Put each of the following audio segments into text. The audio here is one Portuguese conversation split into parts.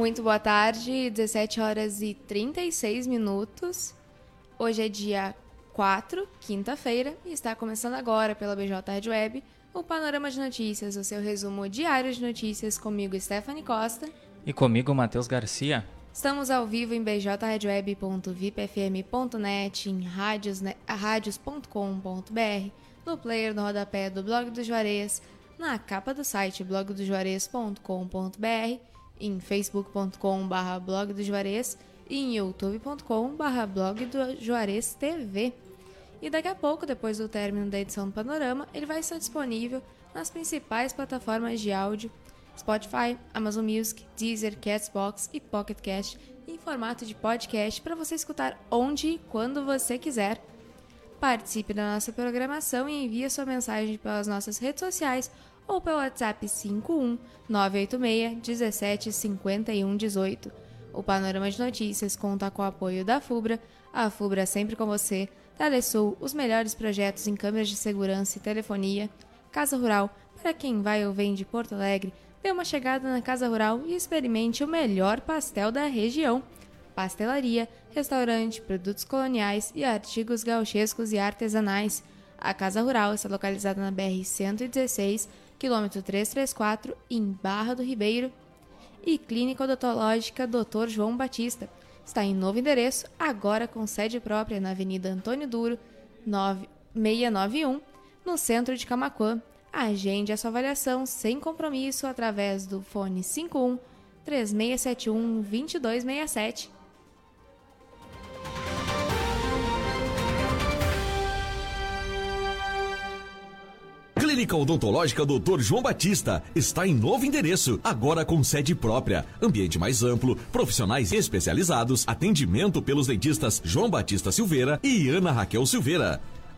Muito boa tarde, 17 horas e 36 minutos. Hoje é dia 4, quinta-feira, e está começando agora pela BJ Rádio Web o Panorama de Notícias, o seu resumo diário de notícias comigo, Stephanie Costa. E comigo, Matheus Garcia. Estamos ao vivo em bjradioweb.vipfm.net, em radios.com.br, no player no rodapé do blog do Juarez, na capa do site blogdojuarez.com.br em facebook.com.br blog do Juarez e em youtube.com.br blog do Juarez TV. E daqui a pouco, depois do término da edição do Panorama, ele vai estar disponível nas principais plataformas de áudio Spotify, Amazon Music, Deezer, Castbox e Pocket Cast em formato de podcast para você escutar onde e quando você quiser. Participe da nossa programação e envie sua mensagem pelas nossas redes sociais ou pelo WhatsApp 51 986 17 51 18. O Panorama de Notícias conta com o apoio da FUBRA, a FUBRA sempre com você, Telesul, os melhores projetos em câmeras de segurança e telefonia, Casa Rural, para quem vai ou vem de Porto Alegre, dê uma chegada na Casa Rural e experimente o melhor pastel da região. Pastelaria, restaurante, produtos coloniais e artigos gauchescos e artesanais. A Casa Rural está localizada na BR-116, quilômetro 334, em Barra do Ribeiro. E Clínica Odontológica Dr. João Batista. Está em novo endereço, agora com sede própria na Avenida Antônio Duro, 9691, no centro de Camacuã. Agende a sua avaliação sem compromisso através do fone 51 3671 2267. Clínica Odontológica Dr. João Batista está em novo endereço, agora com sede própria, ambiente mais amplo, profissionais especializados, atendimento pelos dentistas João Batista Silveira e Ana Raquel Silveira.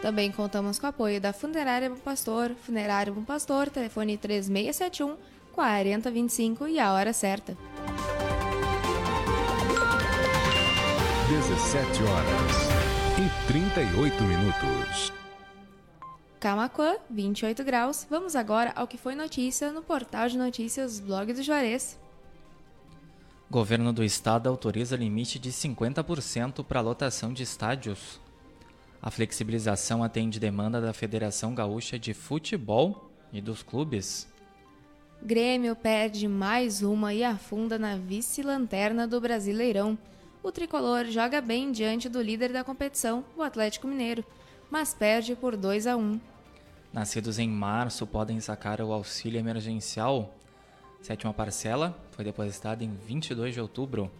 Também contamos com o apoio da Funerária Bom Pastor, Funerária Bom Pastor, telefone 3671 4025 e a hora certa. 17 horas e 38 minutos. Camacuã, 28 graus. Vamos agora ao que foi notícia no portal de notícias Blog do Juarez. Governo do Estado autoriza limite de 50% para lotação de estádios. A flexibilização atende demanda da Federação Gaúcha de Futebol e dos clubes. Grêmio perde mais uma e afunda na vice-lanterna do Brasileirão. O tricolor joga bem diante do líder da competição, o Atlético Mineiro, mas perde por 2 a 1. Nascidos em março podem sacar o auxílio emergencial. Sétima parcela foi depositada em 22 de outubro.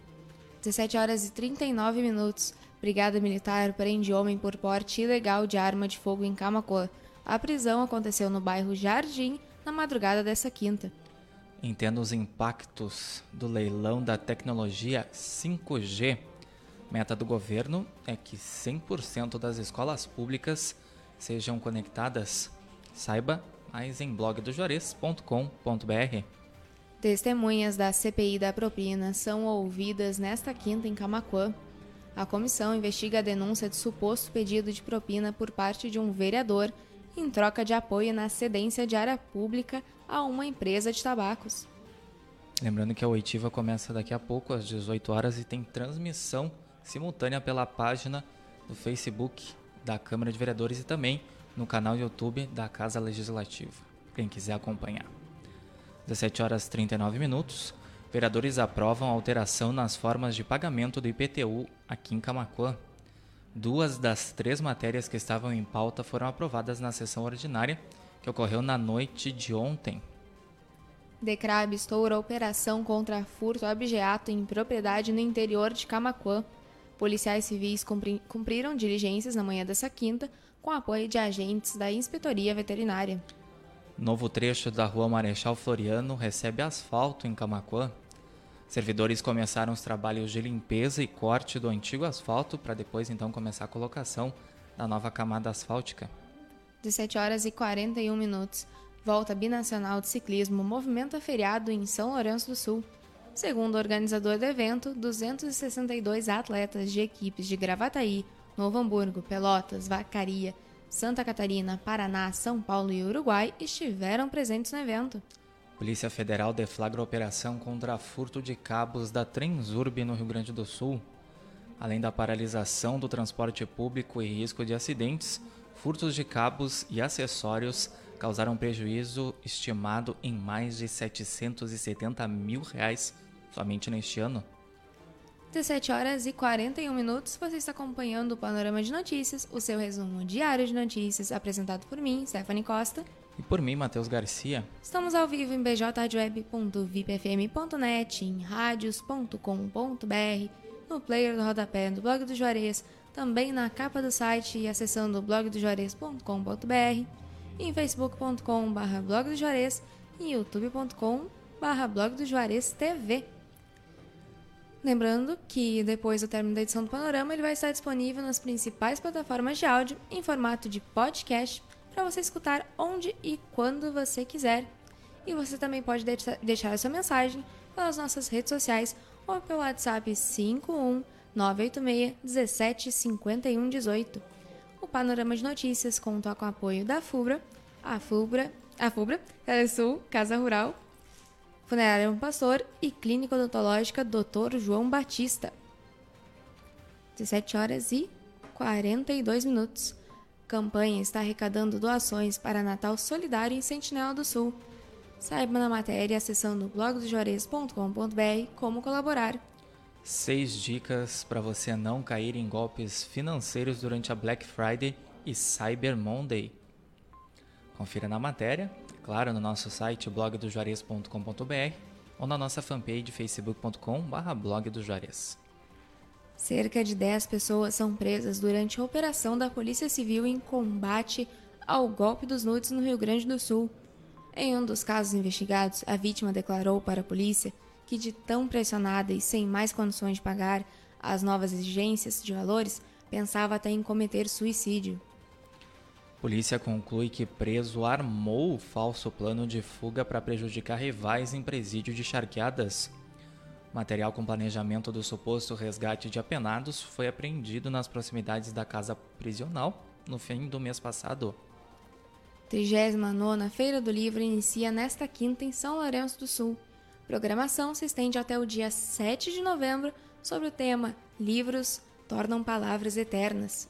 17 horas e 39 minutos. Brigada Militar prende homem por porte ilegal de arma de fogo em Camacoa. A prisão aconteceu no bairro Jardim na madrugada dessa quinta. Entenda os impactos do leilão da tecnologia 5G. Meta do governo é que 100% das escolas públicas sejam conectadas. Saiba mais em blogdojuarez.com.br. Testemunhas da CPI da propina são ouvidas nesta quinta em Camacuã. A comissão investiga a denúncia de suposto pedido de propina por parte de um vereador em troca de apoio na cedência de área pública a uma empresa de tabacos. Lembrando que a oitiva começa daqui a pouco, às 18 horas, e tem transmissão simultânea pela página do Facebook da Câmara de Vereadores e também no canal YouTube da Casa Legislativa. Quem quiser acompanhar. 17 horas 39 minutos. Vereadores aprovam alteração nas formas de pagamento do IPTU aqui em Camacuã. Duas das três matérias que estavam em pauta foram aprovadas na sessão ordinária, que ocorreu na noite de ontem. Decrab estoura operação contra furto abjeato em propriedade no interior de Camacuã. Policiais civis cumpri cumpriram diligências na manhã dessa quinta com apoio de agentes da Inspetoria Veterinária. Novo trecho da rua Marechal Floriano recebe asfalto em Camacuã. Servidores começaram os trabalhos de limpeza e corte do antigo asfalto para depois então começar a colocação da nova camada asfáltica. 17 horas e 41 minutos. Volta binacional de ciclismo movimenta feriado em São Lourenço do Sul. Segundo o organizador do evento, 262 atletas de equipes de Gravataí, Novo Hamburgo, Pelotas, Vacaria, Santa Catarina, Paraná, São Paulo e Uruguai estiveram presentes no evento. Polícia Federal deflagra operação contra furto de cabos da Transurb no Rio Grande do Sul. Além da paralisação do transporte público e risco de acidentes, furtos de cabos e acessórios causaram prejuízo estimado em mais de 770 mil reais somente neste ano. 17 horas e 41 minutos, você está acompanhando o Panorama de Notícias, o seu resumo diário de notícias, apresentado por mim, Stephanie Costa. E por mim, Matheus Garcia. Estamos ao vivo em bjweb.vipfm.net, em radios.com.br, no player do rodapé do blog do Juarez, também na capa do site e acessando blogdojuarez.com.br, em facebook.com.br blog do Juarez e youtube.com.br blog do Juarez TV. Lembrando que depois do término da edição do Panorama, ele vai estar disponível nas principais plataformas de áudio em formato de podcast para você escutar onde e quando você quiser. E você também pode deixar a sua mensagem pelas nossas redes sociais ou pelo WhatsApp 51 986 17 51 18. O Panorama de Notícias conta com o apoio da FUBRA, a FUBRA, a FUBRA, Telesul, Casa Rural, Funerária Um Pastor e Clínica Odontológica Dr. João Batista. 17 horas e 42 minutos. Campanha está arrecadando doações para Natal Solidário em Sentinela do Sul. Saiba na matéria acessando blogdojores.com.br como colaborar. Seis dicas para você não cair em golpes financeiros durante a Black Friday e Cyber Monday. Confira na matéria claro, no nosso site blogdojuarez.com.br ou na nossa fanpage Juarez. Cerca de 10 pessoas são presas durante a operação da Polícia Civil em combate ao golpe dos nudes no Rio Grande do Sul. Em um dos casos investigados, a vítima declarou para a polícia que, de tão pressionada e sem mais condições de pagar as novas exigências de valores, pensava até em cometer suicídio. Polícia conclui que preso armou o falso plano de fuga para prejudicar rivais em presídio de charqueadas. Material com planejamento do suposto resgate de apenados foi apreendido nas proximidades da casa prisional no fim do mês passado. 39 Feira do Livro inicia nesta quinta em São Lourenço do Sul. Programação se estende até o dia 7 de novembro sobre o tema Livros tornam palavras eternas.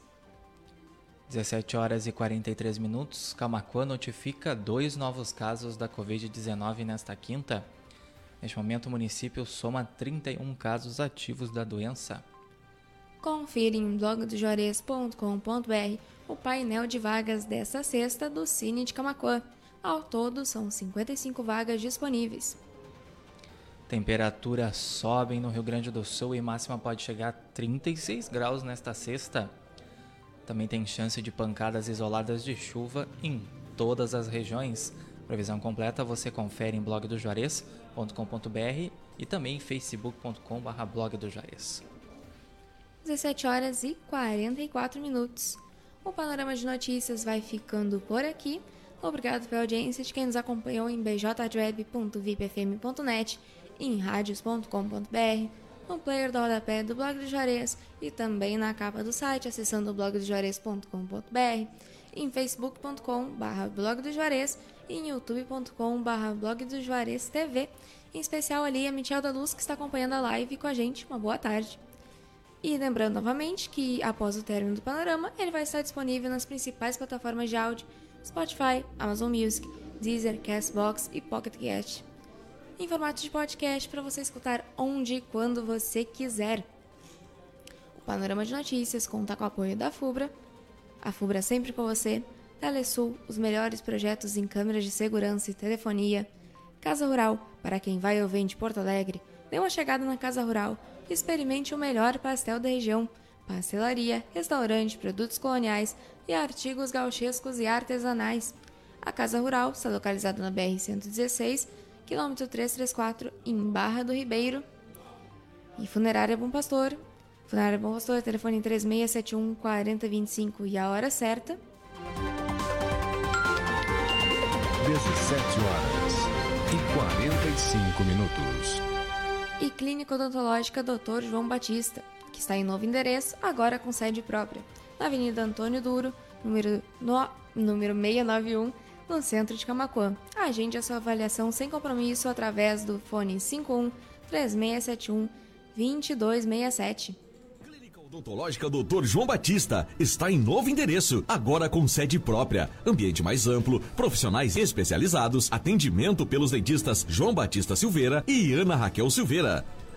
17 horas e 43 minutos, Camacuã notifica dois novos casos da Covid-19 nesta quinta. Neste momento, o município soma 31 casos ativos da doença. Confira em blogdojuarez.com.br o painel de vagas desta sexta do Cine de Camacuã. Ao todo, são 55 vagas disponíveis. Temperaturas sobem no Rio Grande do Sul e máxima pode chegar a 36 graus nesta sexta. Também tem chance de pancadas isoladas de chuva em todas as regiões. Previsão completa você confere em blogdojuarez.com.br e também em facebook.com.br blog 17 horas e 44 minutos. O Panorama de Notícias vai ficando por aqui. Obrigado pela audiência de quem nos acompanhou em bjweb.vipfm.net e em radios.com.br no player do rodapé do blog do Juarez e também na capa do site acessando blogdojuarez.com.br, em facebook.com.br blog do Juarez e em youtube.com.br blog do Juarez TV. Em especial ali a Michel da Luz que está acompanhando a live com a gente. Uma boa tarde. E lembrando novamente que após o término do panorama, ele vai estar disponível nas principais plataformas de áudio: Spotify, Amazon Music, Deezer, Castbox e Pocket Cast em formato de podcast para você escutar onde e quando você quiser. O Panorama de Notícias conta com o apoio da FUBRA, a FUBRA sempre com você, Telesul, os melhores projetos em câmeras de segurança e telefonia, Casa Rural, para quem vai ou vem de Porto Alegre, dê uma chegada na Casa Rural. E experimente o melhor pastel da região, pastelaria, restaurante, produtos coloniais e artigos gauchescos e artesanais. A Casa Rural está localizada na BR-116 quilômetro 334, em Barra do Ribeiro. E Funerária Bom Pastor. Funerária Bom Pastor, telefone 3671 4025 e a hora certa. 17 horas e 45 minutos. E Clínica Odontológica Dr. João Batista, que está em novo endereço, agora com sede própria, na Avenida Antônio Duro, número, no, número 691, no centro de Camacuã. Agende a sua avaliação sem compromisso através do fone 51 3671 2267. Odontológica Dr. João Batista está em novo endereço, agora com sede própria, ambiente mais amplo, profissionais especializados, atendimento pelos dentistas João Batista Silveira e Ana Raquel Silveira.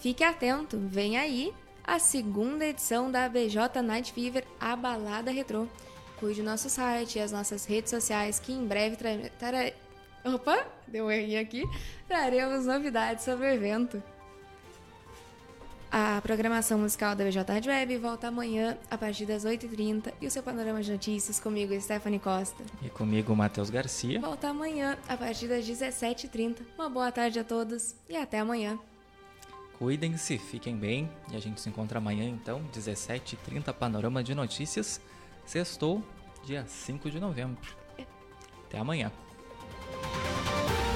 Fique atento, vem aí a segunda edição da BJ Night Fever, a balada retrô. Cuide do nosso site e as nossas redes sociais que em breve tra... Tra... Opa, deu um errinho aqui. Traremos novidades sobre o evento. A programação musical da BJ Rádio Web volta amanhã a partir das 8h30 e o seu panorama de notícias comigo, Stephanie Costa. E comigo, Matheus Garcia. Volta amanhã a partir das 17h30. Uma boa tarde a todos e até amanhã. Cuidem-se, fiquem bem e a gente se encontra amanhã então, 17h30, Panorama de Notícias. Sextou, dia 5 de novembro. Até amanhã.